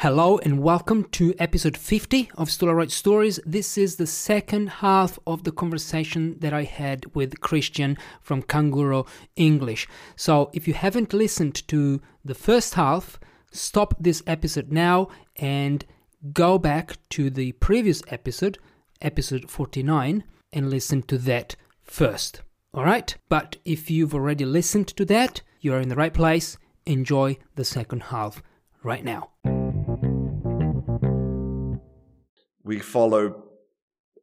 Hello and welcome to episode 50 of Stolaroid Stories. This is the second half of the conversation that I had with Christian from Canguro English. So if you haven't listened to the first half, stop this episode now and go back to the previous episode, episode 49, and listen to that first. All right? But if you've already listened to that, you're in the right place. Enjoy the second half right now. We follow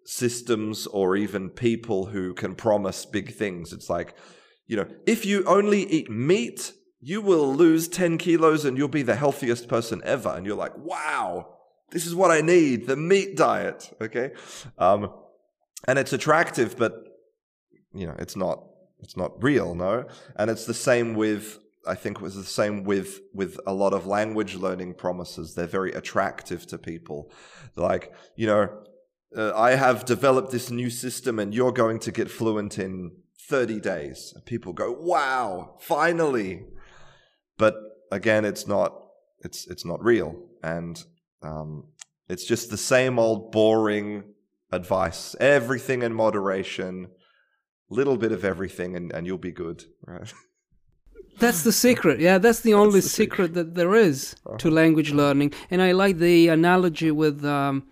systems or even people who can promise big things. It's like, you know, if you only eat meat, you will lose 10 kilos and you'll be the healthiest person ever. And you're like, wow, this is what I need the meat diet. Okay. Um, and it's attractive, but, you know, it's not. It's not real, no. And it's the same with I think it was the same with with a lot of language learning promises. They're very attractive to people. Like, you know, uh, I have developed this new system and you're going to get fluent in 30 days. And people go, "Wow, finally." But again, it's not it's it's not real and um, it's just the same old boring advice. Everything in moderation, little bit of everything and, and you'll be good, right? That's the secret. Yeah, that's the only that's the secret, secret, that there is uh-huh. to language learning. And I like the analogy with um,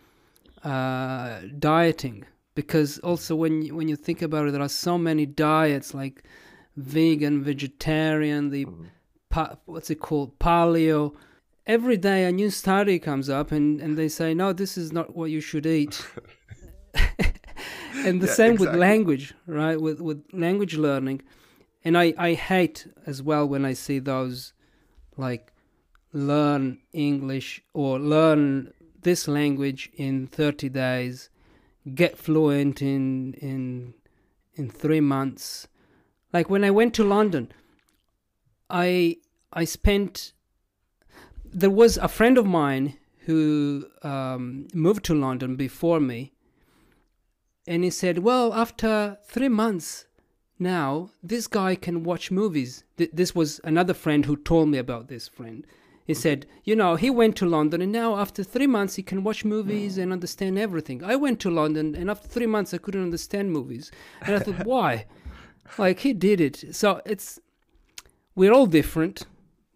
uh, dieting because also when you, when you think about it, there are so many diets like vegan, vegetarian, the mm-hmm. pa- what's it called, paleo. Every day a new study comes up and, and they say, no, this is not what you should eat. and the yeah, same exactly. with language, right? With with language learning and I, I hate as well when I see those like learn English or learn this language in 30 days, get fluent in in in 3 months. Like when I went to London, I I spent there was a friend of mine who um, moved to London before me, and he said, "Well, after three months, now this guy can watch movies. Th- this was another friend who told me about this friend. He mm. said, you know, he went to London and now after three months he can watch movies and understand everything. I went to London and after three months I couldn't understand movies. And I thought, why? Like he did it. So it's, we're all different.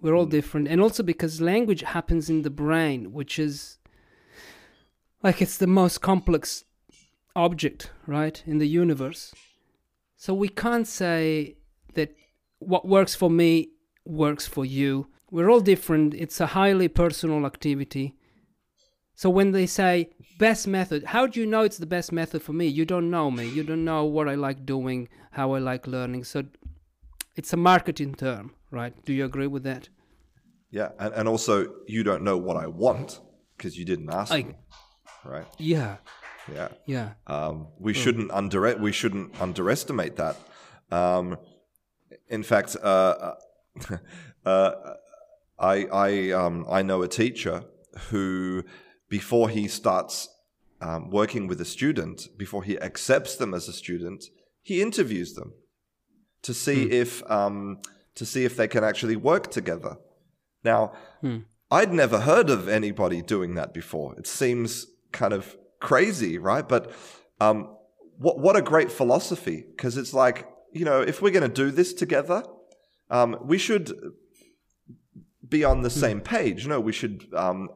We're all mm. different. And also because language happens in the brain, which is like it's the most complex object, right, in the universe. So we can't say that what works for me works for you. We're all different. It's a highly personal activity. So when they say best method, how do you know it's the best method for me? You don't know me. You don't know what I like doing, how I like learning. So it's a marketing term, right? Do you agree with that? Yeah, and, and also you don't know what I want because you didn't ask I, me, right? Yeah. Yeah, yeah. Um, we mm. shouldn't under we shouldn't underestimate that. Um, in fact, uh, uh, I I um, I know a teacher who, before he starts um, working with a student, before he accepts them as a student, he interviews them to see mm. if um, to see if they can actually work together. Now, mm. I'd never heard of anybody doing that before. It seems kind of crazy, right? But um, what what a great philosophy because it's like you know if we're going to do this together, um, we should be on the same page. No, we should um,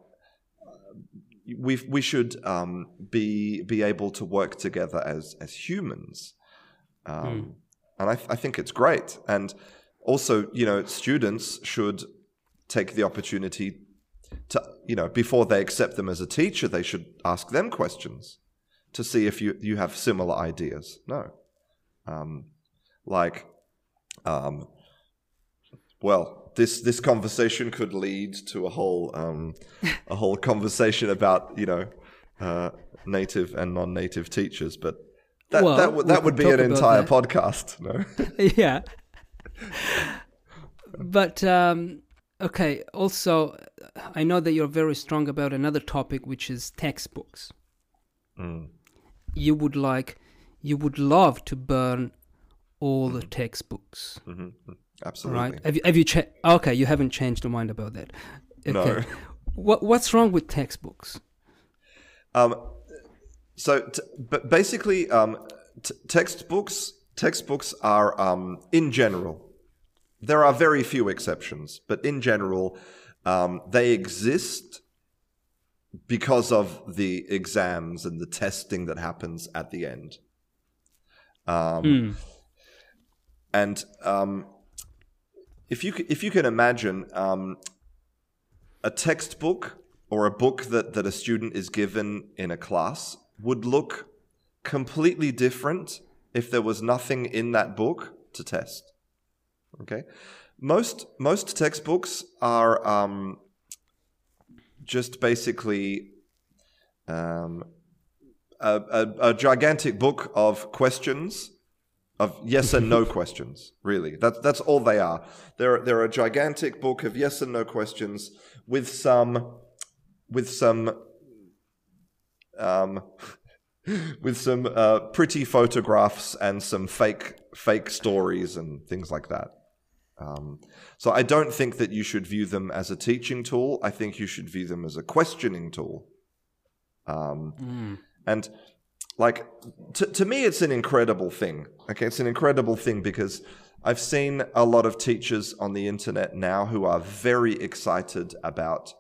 we we should um, be be able to work together as as humans, mm. and I, I think it's great. And also, you know, students should take the opportunity to you know before they accept them as a teacher they should ask them questions to see if you you have similar ideas no um, like um, well this this conversation could lead to a whole um, a whole conversation about you know uh, native and non-native teachers but that well, that, that would be an entire that. podcast no yeah but um Okay. Also, I know that you're very strong about another topic, which is textbooks. Mm. You would like, you would love to burn all the textbooks. Mm-hmm. Absolutely. Right? Have you, have you cha- Okay, you haven't changed your mind about that. Okay. No. what what's wrong with textbooks? Um, so, t- but basically, um, t- textbooks textbooks are um, in general. There are very few exceptions, but in general, um, they exist because of the exams and the testing that happens at the end. Um, Mm. And um, if you if you can imagine um, a textbook or a book that, that a student is given in a class would look completely different if there was nothing in that book to test. Okay, most most textbooks are um, just basically um, a, a, a gigantic book of questions of yes and no questions. Really, that's that's all they are. They're they're a gigantic book of yes and no questions with some with some um, with some uh, pretty photographs and some fake fake stories and things like that. Um, so I don't think that you should view them as a teaching tool. I think you should view them as a questioning tool. Um, Mm. and like to, to me it's an incredible thing okay it's an incredible thing because i've seen a lot of teachers on the internet now who are very excited about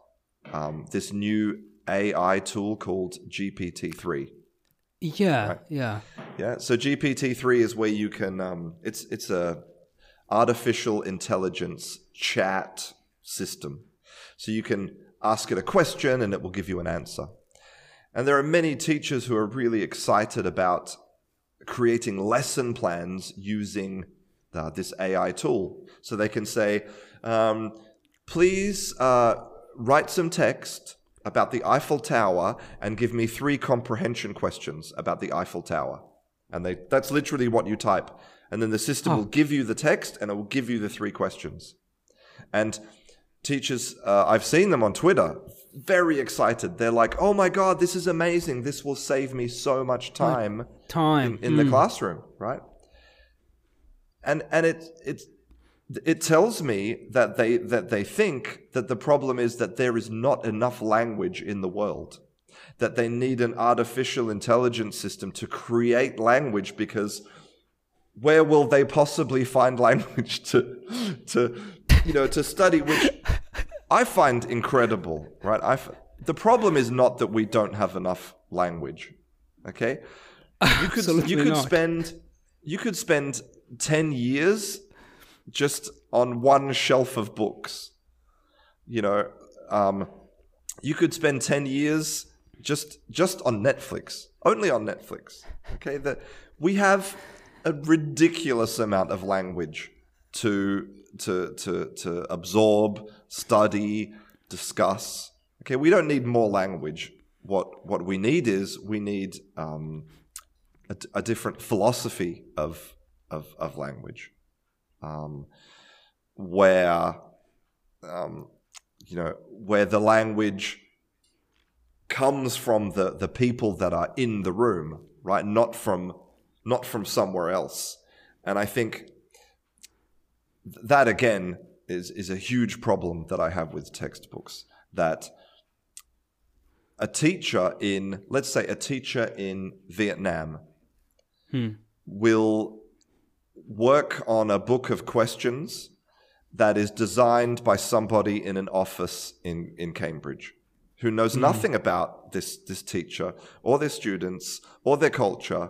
um, this new ai tool called gpt-3 Yeah, Right. yeah. yeah so gpt-3 is where you can um, it's it's a artificial intelligence chat system so you can ask it a question and it will give you an answer and there are many teachers who are really excited about creating lesson plans using uh, this AI tool. So they can say, um, please uh, write some text about the Eiffel Tower and give me three comprehension questions about the Eiffel Tower. And they, that's literally what you type. And then the system Oh. will give you the text and it will give you the three questions. And teachers, uh, I've seen them on Twitter, very excited. They're like, oh my God, this is amazing. This will save me so much time Time in, in the Mm. classroom, right? And and it it it tells me that they that they think that the problem is that there is not enough language in the world. That they need an artificial intelligence system to create language because where will they possibly find language to to you know to study which I find incredible, right? I f- the problem is not that we don't have enough language. Okay? You could Absolutely you could not. spend you could spend 10 years just on one shelf of books. You know, um, you could spend 10 years just just on Netflix, only on Netflix. Okay? That we have a ridiculous amount of language to to to to absorb, study, discuss. Okay, we don't need more language. What what we need is we need um, a, a different philosophy of of of language, um, where um, you know where the language comes from the the people that are in the room, right? Not from not from somewhere else. And I think that again is is a huge problem that I have with textbooks. That a teacher in, let's say, a teacher in Vietnam Hmm. will work on a book of questions that is designed by somebody in an office in, in Cambridge who knows nothing about this, this teacher or their students or their culture.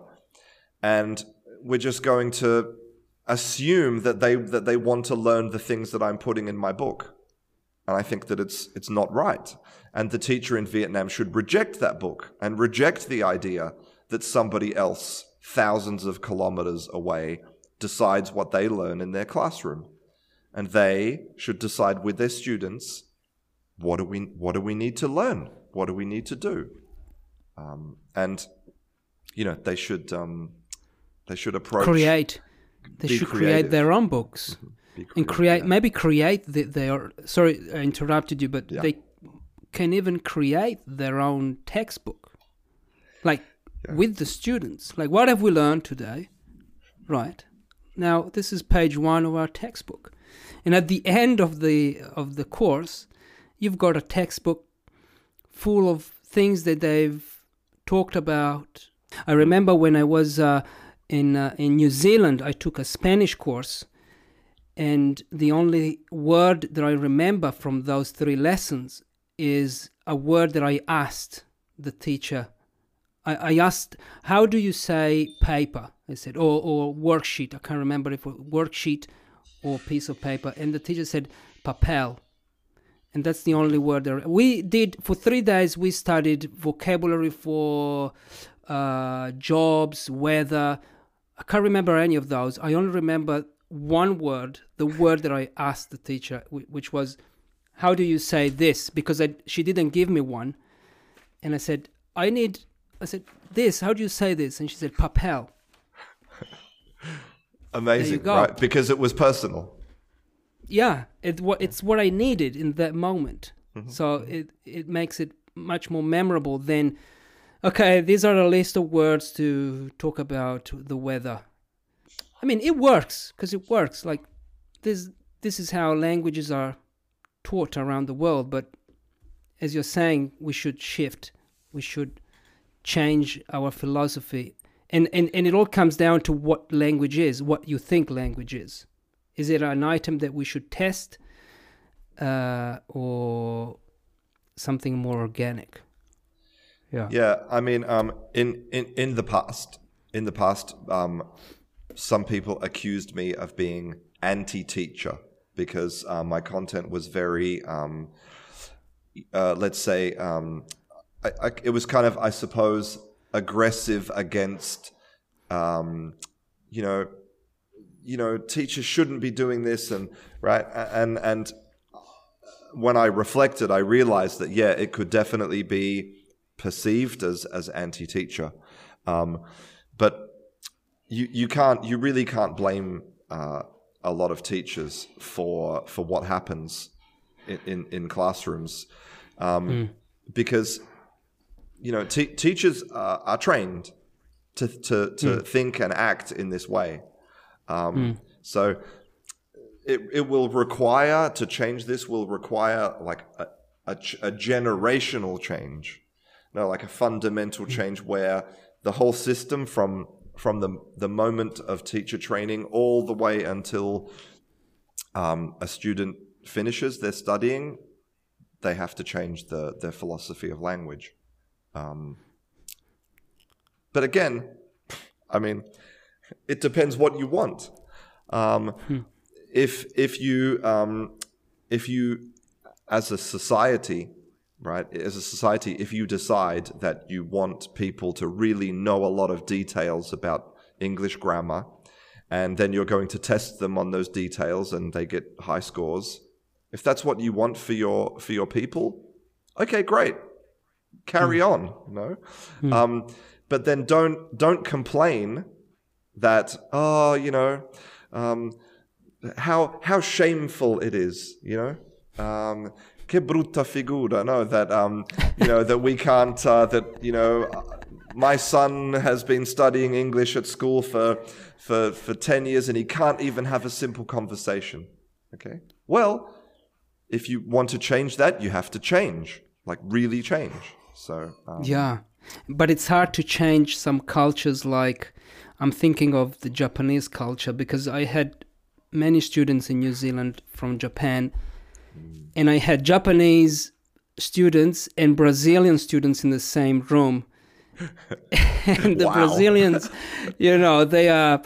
And we're just going to assume that they, that they want to learn the things that I'm putting in my book. And I think that it's, it's not right. And the teacher in Vietnam should reject that book and reject the idea that somebody else, thousands of kilometers away, decides what they learn in their classroom. And they should decide with their students what do we what do we need to learn? What do we need to do? Um, and you know they should um, they should approach Create. They should creative. create their own books be and create yeah. maybe create the, their. Sorry, I interrupted you, but Yeah. they can even create their own textbook, like Yeah. with the students. Like, what have we learned today? Right now, this is page one of our textbook, and at the end of the of the course, you've got a textbook full of things that they've talked about. I remember when I was uh, in uh, in New Zealand, I took a Spanish course, and the only word that I remember from those three lessons is a word that I asked the teacher. I, I asked, "How do you say paper?" I said, or or worksheet. I can't remember if it was worksheet or piece of paper, and the teacher said papel and that's the only word there. We did for three days. We studied vocabulary for uh, jobs, weather. I can't remember any of those. I only remember one word, the word that I asked the teacher, which was, "How do you say this?" Because I, she didn't give me one, and I said, "I need." I said, "This. How do you say this?" And she said, "Papel." Amazing, right? Because it was personal yeah, it what it's what I needed in that moment. Mm-hmm. So it it makes it much more memorable than okay, these are a list of words to talk about the weather. I mean, it works because it works. Like this this is how languages are taught around the world, but as you're saying, we should shift. We should change our philosophy. And, and, and it all comes down to what language is, what you think language is. Is it an item that we should test uh, or something more organic? Yeah. Yeah. I mean, um, in, in, in the past, in the past, um, some people accused me of being anti-teacher because uh, my content was very, um, uh, let's say, um, I, I, it was kind of, I suppose, aggressive against, um, you know, you know, teachers shouldn't be doing this, and right, and and when I reflected, I realized that yeah, it could definitely be perceived as as anti-teacher, um, but you you can't, you really can't blame uh, a lot of teachers for for what happens in in, in classrooms, um, mm. because you know, teachers uh, are trained to to to mm. think and act in this way. Um, mm. So it, it will require to change this will require like a, a, a generational change, no, like a fundamental mm. change where the whole system from from the the moment of teacher training all the way until um, a student finishes their studying, they have to change the their philosophy of language. Um, but again, I mean, it depends what you want. Um, hmm. If if you um, if you as a society, right, as a society, if you decide that you want people to really know a lot of details about English grammar, and then you're going to test them on those details, and they get high scores. If that's what you want for your for your people, okay, great, carry mm. on. No, mm. um, but then don't don't complain that oh you know um, how how shameful it is you know um, que brutta figura no? That um, you know that we can't uh, that you know my son has been studying English at school for for for 10 years and he can't even have a simple conversation okay? Well if you want to change that you have to change like really change. So um, yeah but it's hard to change some cultures like I'm thinking of the Japanese culture because I had many students in New Zealand from Japan, and I had Japanese students and Brazilian students in the same room. and the wow. Brazilians, you know, they are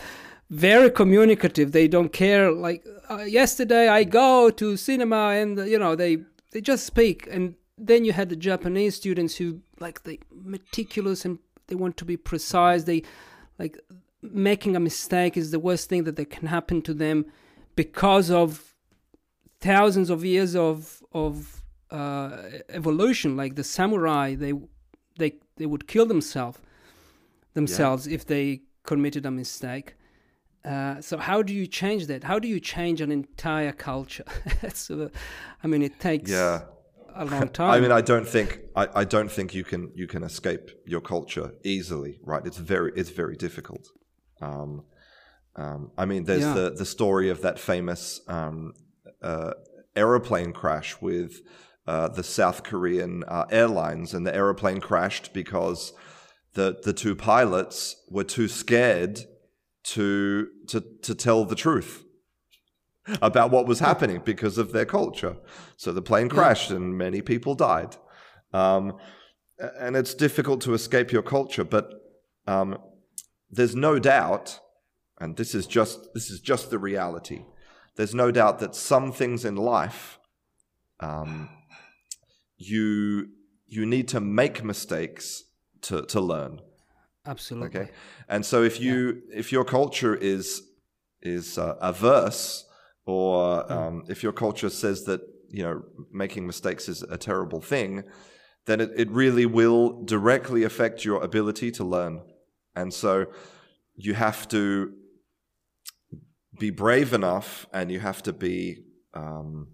very communicative. They don't care. Like uh, yesterday, I go to cinema, and you know, they they just speak. And then you had the Japanese students who like they meticulous and they want to be precise. They like making a mistake is the worst thing that, that can happen to them because of thousands of years of of uh, evolution like the samurai they they they would kill themselves themselves yeah. if they committed a mistake uh, so how do you change that how do you change an entire culture so, i mean it takes yeah a long time. I mean, I don't think I, I don't think you can you can escape your culture easily, right? It's very it's very difficult. Um, um, I mean, there's yeah. the the story of that famous um, uh, aeroplane crash with uh, the South Korean uh, airlines, and the aeroplane crashed because the the two pilots were too scared to to to tell the truth about what was happening because of their culture. So the plane crashed yeah. and many people died. Um, and it's difficult to escape your culture, but um, there's no doubt, and this is just this is just the reality. There's no doubt that some things in life, um, you you need to make mistakes to to learn. Absolutely. Okay, and so if you yeah. if your culture is is uh, averse, or hmm. um, if your culture says that you know making mistakes is a terrible thing, then it, it really will directly affect your ability to learn. And so you have to be brave enough and you have to be um,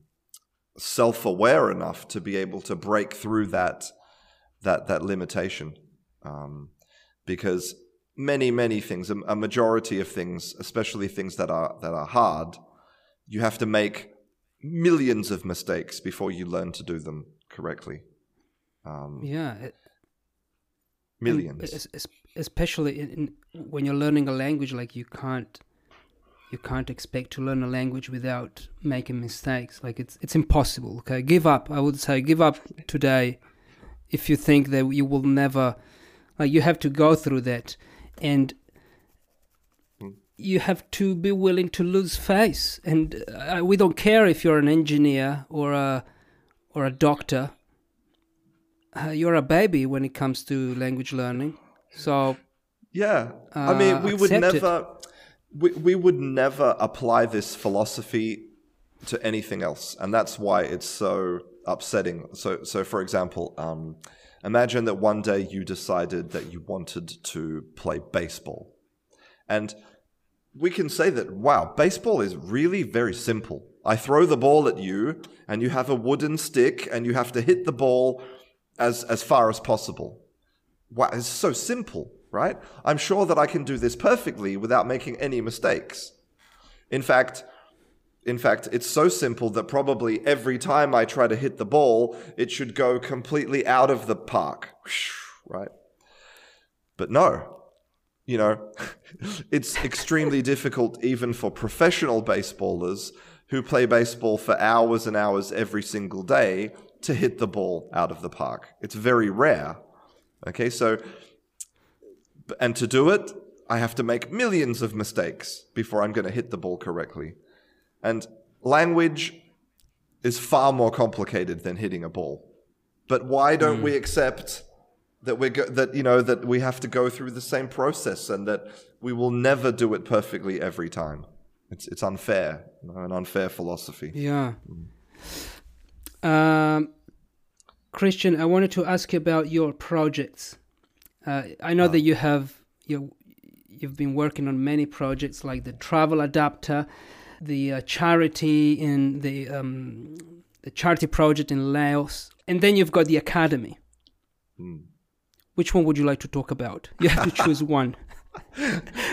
self aware enough to be able to break through that, that, that limitation. Um, because many, many things, a majority of things, especially things that are, that are hard, you have to make millions of mistakes before you learn to do them correctly. Um, yeah. millions. especially in, when you're learning a language, like you can't you can't expect to learn a language without making mistakes. Like it's it's impossible. Okay, give up. I would say give up today if you think that you will never. Like you have to go through that, and hmm. you have to be willing to lose face. And uh, we don't care if you're an engineer or a or a doctor uh, you're a baby when it comes to language learning. So yeah, uh, I mean, we would never we, we would never apply this philosophy to anything else, and that's why it's so upsetting. So so for example, um, imagine that one day you decided that you wanted to play baseball, and we can say that wow, baseball is really very simple. I throw the ball at you, and you have a wooden stick, and you have to hit the ball as, as far as possible. Wow, it's so simple, right? I'm sure that I can do this perfectly without making any mistakes. In fact, in fact, it's so simple that probably every time I try to hit the ball, it should go completely out of the park, right? But no, you know, it's extremely difficult even for professional baseballers who play baseball for hours and hours every single day to hit the ball out of the park. It's very rare. Okay, so, and to do it, I have to make millions of mistakes before I'm going to hit the ball correctly. And language is far more complicated than hitting a ball. But why don't mm. we accept that we go- that you know that we have to go through the same process and that we will never do it perfectly every time? It's it's unfair, you know, an unfair philosophy. Yeah. Mm. Um, Christian, I wanted to ask you about your projects. Uh, I know that you have you you've been working on many projects like the travel adapter, the uh, charity in the um, the charity project in Laos, and then you've got the academy. Mm. Which one would you like to talk about? You have to choose one.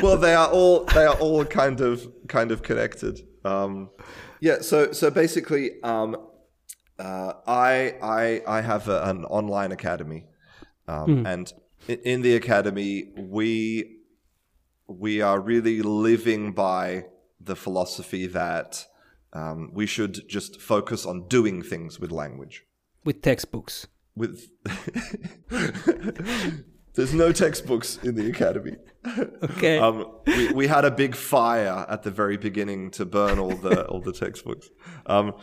well, they are all they are all kind of kind of connected. Um, yeah. So so basically, um, uh, I I I have a, an online academy, um, mm. and in, the academy we we are really living by the philosophy that um, we should just focus on doing things with language, with textbooks, with. There's no textbooks in the academy. Okay. Um, we, we had a big fire at the very beginning to burn all the all the textbooks. Um,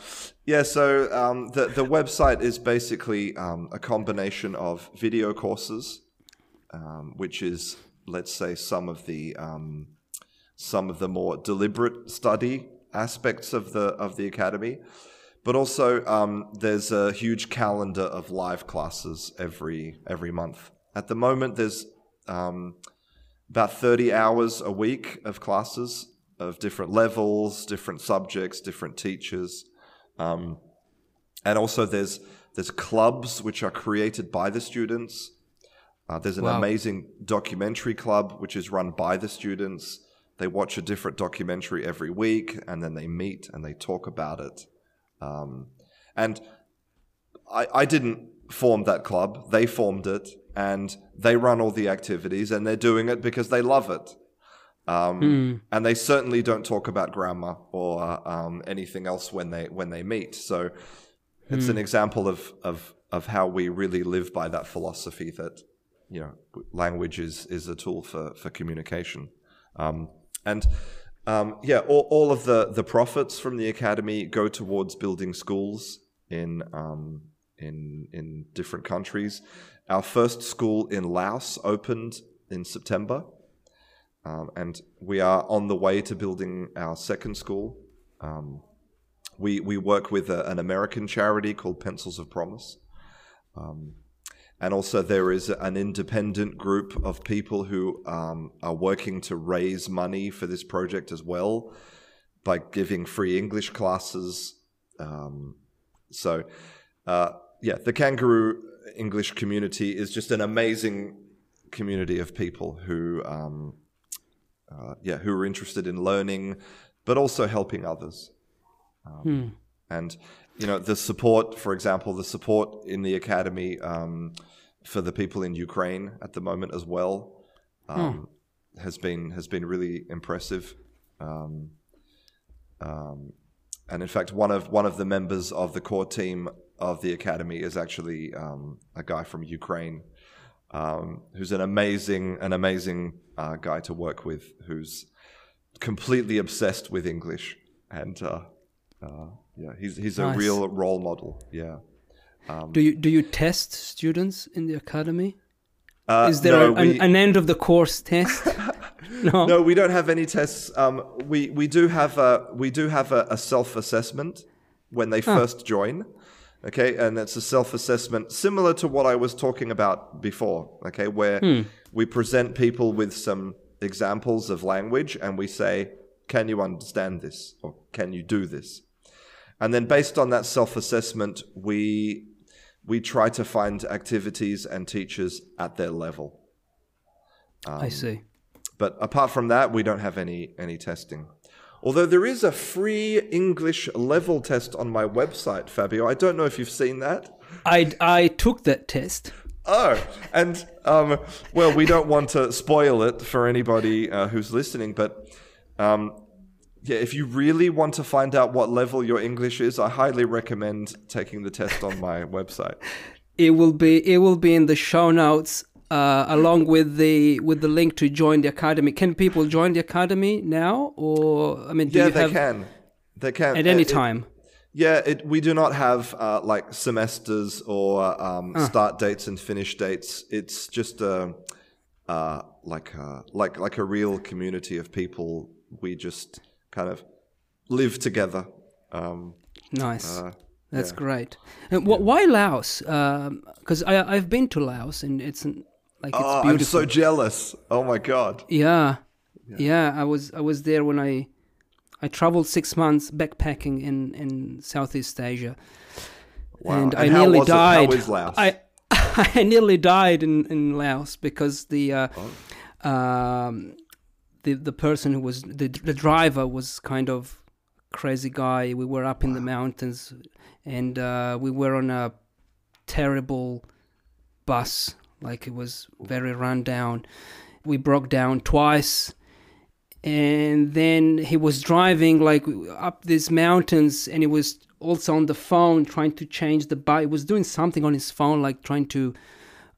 yeah. So um, the the website is basically um, a combination of video courses, um, which is let's say some of the um, some of the more deliberate study aspects of the of the academy. But also, there's a huge calendar of live classes every every month. At the moment, there's um, about 30 hours a week of classes of different levels, different subjects, different teachers. Um, and also, there's, there's clubs which are created by the students. Uh, there's an wow. amazing documentary club which is run by the students. They watch a different documentary every week and then they meet and they talk about it. Um, and I, I didn't form that club. They formed it, and they run all the activities, and they're doing it because they love it. Um, Hmm. And they certainly don't talk about grammar or um, anything else when they when they meet. So it's an example of, of of how we really live by that philosophy that you know language is is a tool for for communication. Um, and um, yeah, all, all of the the profits from the academy go towards building schools in um, in in different countries. Our first school in Laos opened in September, um, and we are on the way to building our second school. Um, we we work with a, an American charity called Pencils of Promise, um, and also there is an independent group of people who um, are working to raise money for this project as well by giving free English classes. Um, so, uh, yeah, the Canguro English community is just an amazing community of people who, um, uh, yeah, who are interested in learning, but also helping others. Um, And you know, the support, for example, the support in the academy um, for the people in Ukraine at the moment as well um, has been has been really impressive. Um, um, and in fact, one of one of the members of the core team of the academy is actually um, a guy from Ukraine, um, who's an amazing an amazing uh, guy to work with, who's completely obsessed with English, and uh, uh, yeah, he's he's a real role model. Yeah. Do you do you test students in the academy? Uh, Is there no, a- an, we- an end of the course test? no. No, we don't have any tests. Um, we we do have a we do have a, a self assessment when they first join. Okay, and it's a self assessment similar to what I was talking about before. Okay, where we present people with some examples of language and we say, "Can you understand this?" or "Can you do this?" And then based on that self assessment, we we try to find activities and teachers at their level. I see. But apart from that, we don't have any any testing. Although there is a free English level test on my website, Fabio. I don't know if you've seen that. I, I took that test. Oh, and um, well, we don't want to spoil it for anybody uh, who's listening, but um, yeah, if you really want to find out what level your English is, I highly recommend taking the test on my website. It will be it will be in the show notes uh, along with the with the link to join the academy. Can people join the academy now, or I mean, do yeah, they have can. They can at any It- it- time? Yeah, it, we do not have uh, like semesters or um, Ah. start dates and finish dates. It's just a uh, like a, like like a real community of people. We just kind of live together. Um, Nice. uh, That's great. And wh- why Laos? Because I I've been to Laos and it's like it's oh, I'm so jealous! Oh my god! yeah. yeah, I was I was there when I I traveled six months backpacking in in Southeast Asia, Wow. and, I how nearly was it? How died. Laos? I I nearly died in in Laos because the uh, Oh. um, the the person who was the the driver was kind of crazy guy. We were up in the mountains, and uh, we were on a terrible bus. Like it was very run down. We broke down twice, and then he was driving like up these mountains, and he was also on the phone trying to change the bike. He was doing something on his phone, like trying to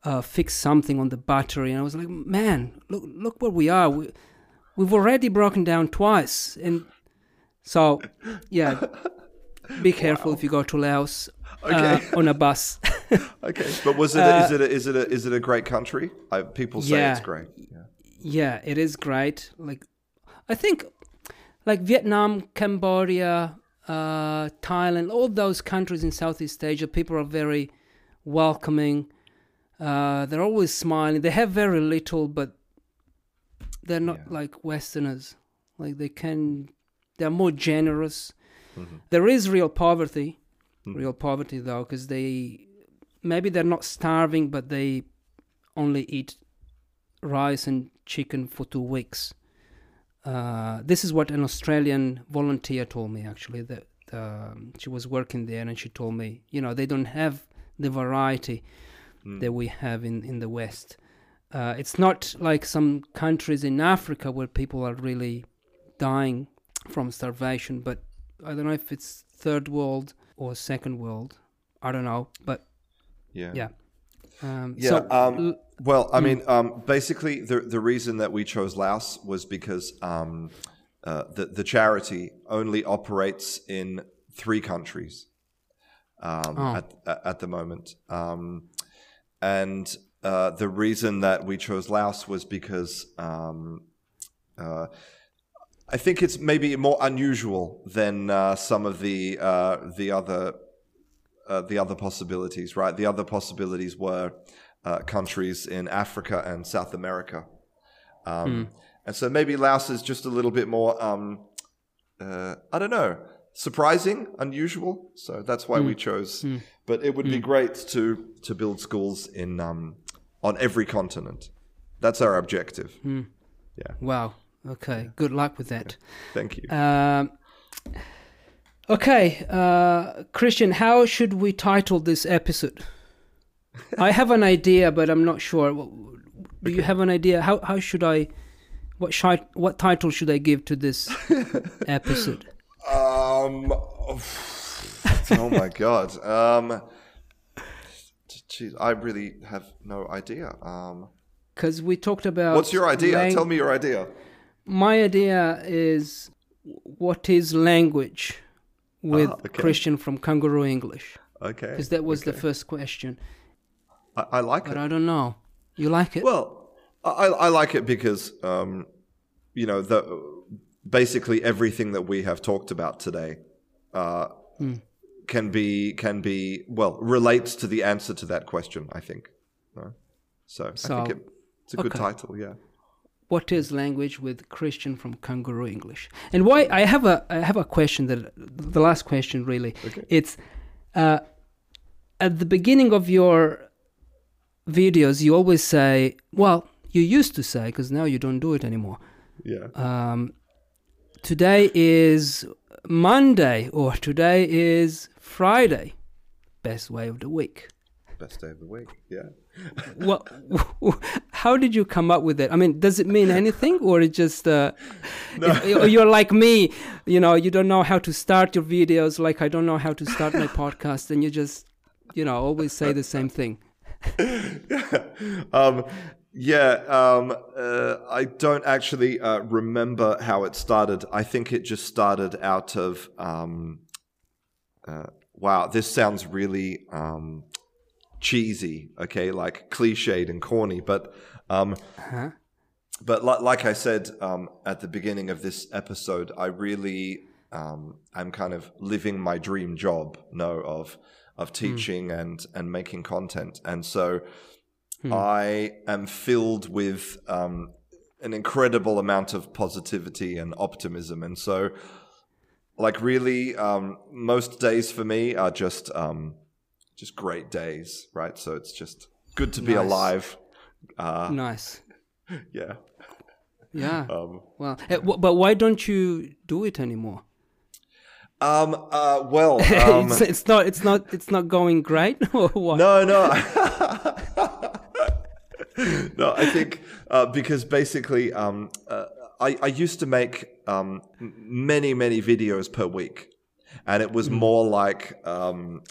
uh, fix something on the battery. And I was like, man, look look where we are. We, we've already broken down twice, and so yeah. Be careful if you go to Laos uh, on a bus. Okay, but was it? A, is it? A, is it? A, is it a great country? I, people say Uh, yeah. it's great. Yeah. yeah, it is great. Like, I think, like Vietnam, Cambodia, uh, Thailand, all those countries in Southeast Asia, people are very welcoming. Uh, they're always smiling. They have very little, but they're not Yeah. like Westerners. Like they can, they're more generous. Mm-hmm. There is real poverty, real poverty though, because they maybe they're not starving, but they only eat rice and chicken for two weeks. Uh, this is what an Australian volunteer told me. Actually, that um, she was working there, and she told me, you know, they don't have the variety that we have in in the West. Uh, it's not like some countries in Africa where people are really dying from starvation, but I don't know if it's third world or second world. I don't know, but Yeah. yeah. Um, Yeah. so, um, well, I mean, um, basically, the the reason that we chose Laos was because um, uh, the the charity only operates in three countries um, Oh. at at- at the moment, um, and uh, the reason that we chose Laos was because. Um, uh, I think it's maybe more unusual than uh, some of the uh, the other uh, the other possibilities, right? The other possibilities were uh, countries in Africa and South America, um, and so maybe Laos is just a little bit more. Um, uh, I don't know, surprising, unusual. So that's why we chose. But it would be great to to build schools in um, on every continent. That's our objective. Yeah. wow. Okay. Good luck with that. Thank you. Um, okay, uh, Christian, how should we title this episode? I have an idea, but I'm not sure. Do you have an idea? How how should I? What what title should I give to this episode? Um. oh my god. Um. Jeez, I really have no idea. Um. Because we talked about. What's your idea? lang- Tell me your idea. My idea is what is language with Ah, okay. Christian from Canguro English? Okay. Because that was the first question. I, I like But it. I don't know. You like it? Well, I, I like it because um, you know the basically everything that we have talked about today uh, can be can be well relates to the answer to that question. I think. No? So, I think it, it's a good title. Yeah. what is language with Christian from Canguro English? And why I have a I have a question that the last question really. It's uh, at the beginning of your videos you always say, well, you used to say because now you don't do it anymore. Yeah. Um, today is Monday or today is Friday. Best way of the week. Best day of the week. Yeah. what how did you come up with it i mean does it mean anything or it just uh it- you're like me you know you don't know how to start your videos like i don't know how to start my podcast and you just you know always say the same thing um, yeah, um, uh, I don't actually uh, remember how it started. I think it just started out of, um, uh, wow, this sounds really um, cheesy, okay, like cliched and corny, but. Um, huh but li- like I said um, at the beginning of this episode, I really um, I'm kind of living my dream job, no, of of teaching and and making content, and so I am filled with um, an incredible amount of positivity and optimism, and so like really um, most days for me are just um, just great days, right? So it's just good to be Nice. alive. Uh, nice yeah. yeah Um, well eh, but why don't you do it anymore Um. Uh. Well. Um, it's, it's not it's not it's not going great or what no. No. no. I think uh, because basically, um, uh, I I used to make um many many videos per week, and it was more like um,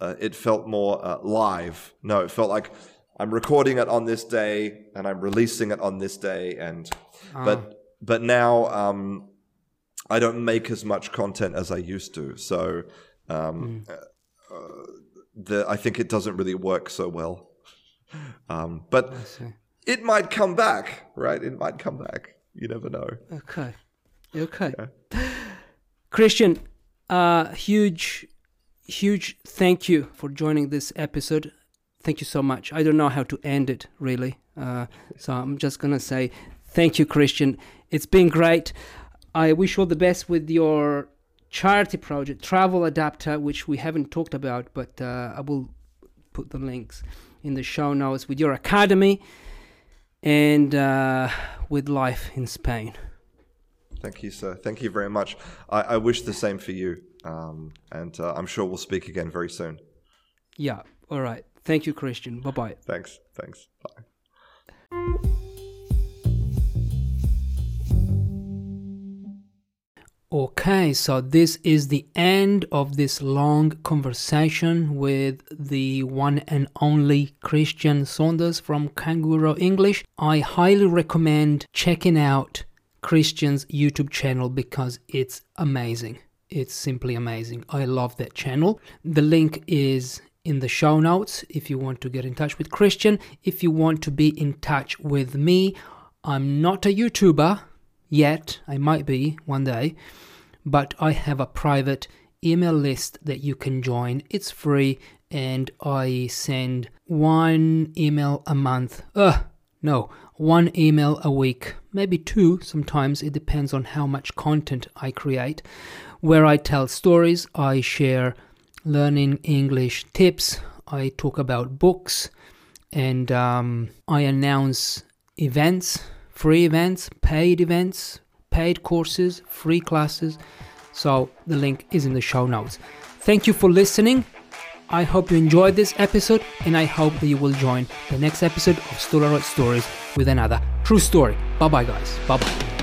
uh, it felt more uh, live. No, it felt like I'm recording it on this day and I'm releasing it on this day, and but but now um, I don't make as much content as I used to. So um, uh, the I think it doesn't really work so well. Um, but it might come back, right? It might come back. You never know. Okay. Okay. Christian, uh, huge, huge thank you for joining this episode. Thank you so much. I don't know how to end it really. Uh, so I'm just going to say thank you, Christian. It's been great. I wish you all the best with your charity project, Travel Adapter, which we haven't talked about, but uh, I will put the links in the show notes with your academy and uh, with life in Spain. Thank you, sir. Thank you very much. I, I wish the same for you, um, and uh, I'm sure we'll speak again very soon. Yeah, All right. Thank you, Christian. Bye bye. Thanks. Thanks. Bye. Okay, so this is the end of this long conversation with the one and only Christian Saunders from Canguro English. I highly recommend checking out Christian's YouTube channel because it's amazing. It's simply amazing. I love that channel. The link is in the show notes if you want to get in touch with Christian. If you want to be in touch with me, I'm not a YouTuber yet. I might be one day, but I have a private email list that you can join. It's free and I send one email a month. Uh, no, one email a week, maybe two sometimes. It depends on how much content I create, where I tell stories, I share learning English tips, I talk about books, and um, I announce events free events, paid events, paid courses, free classes. So the link is in the show notes. Thank you for listening. I hope you enjoyed this episode and I hope that you will join the next episode of Stolaroid Stories with another true story. Bye bye, guys. Bye bye.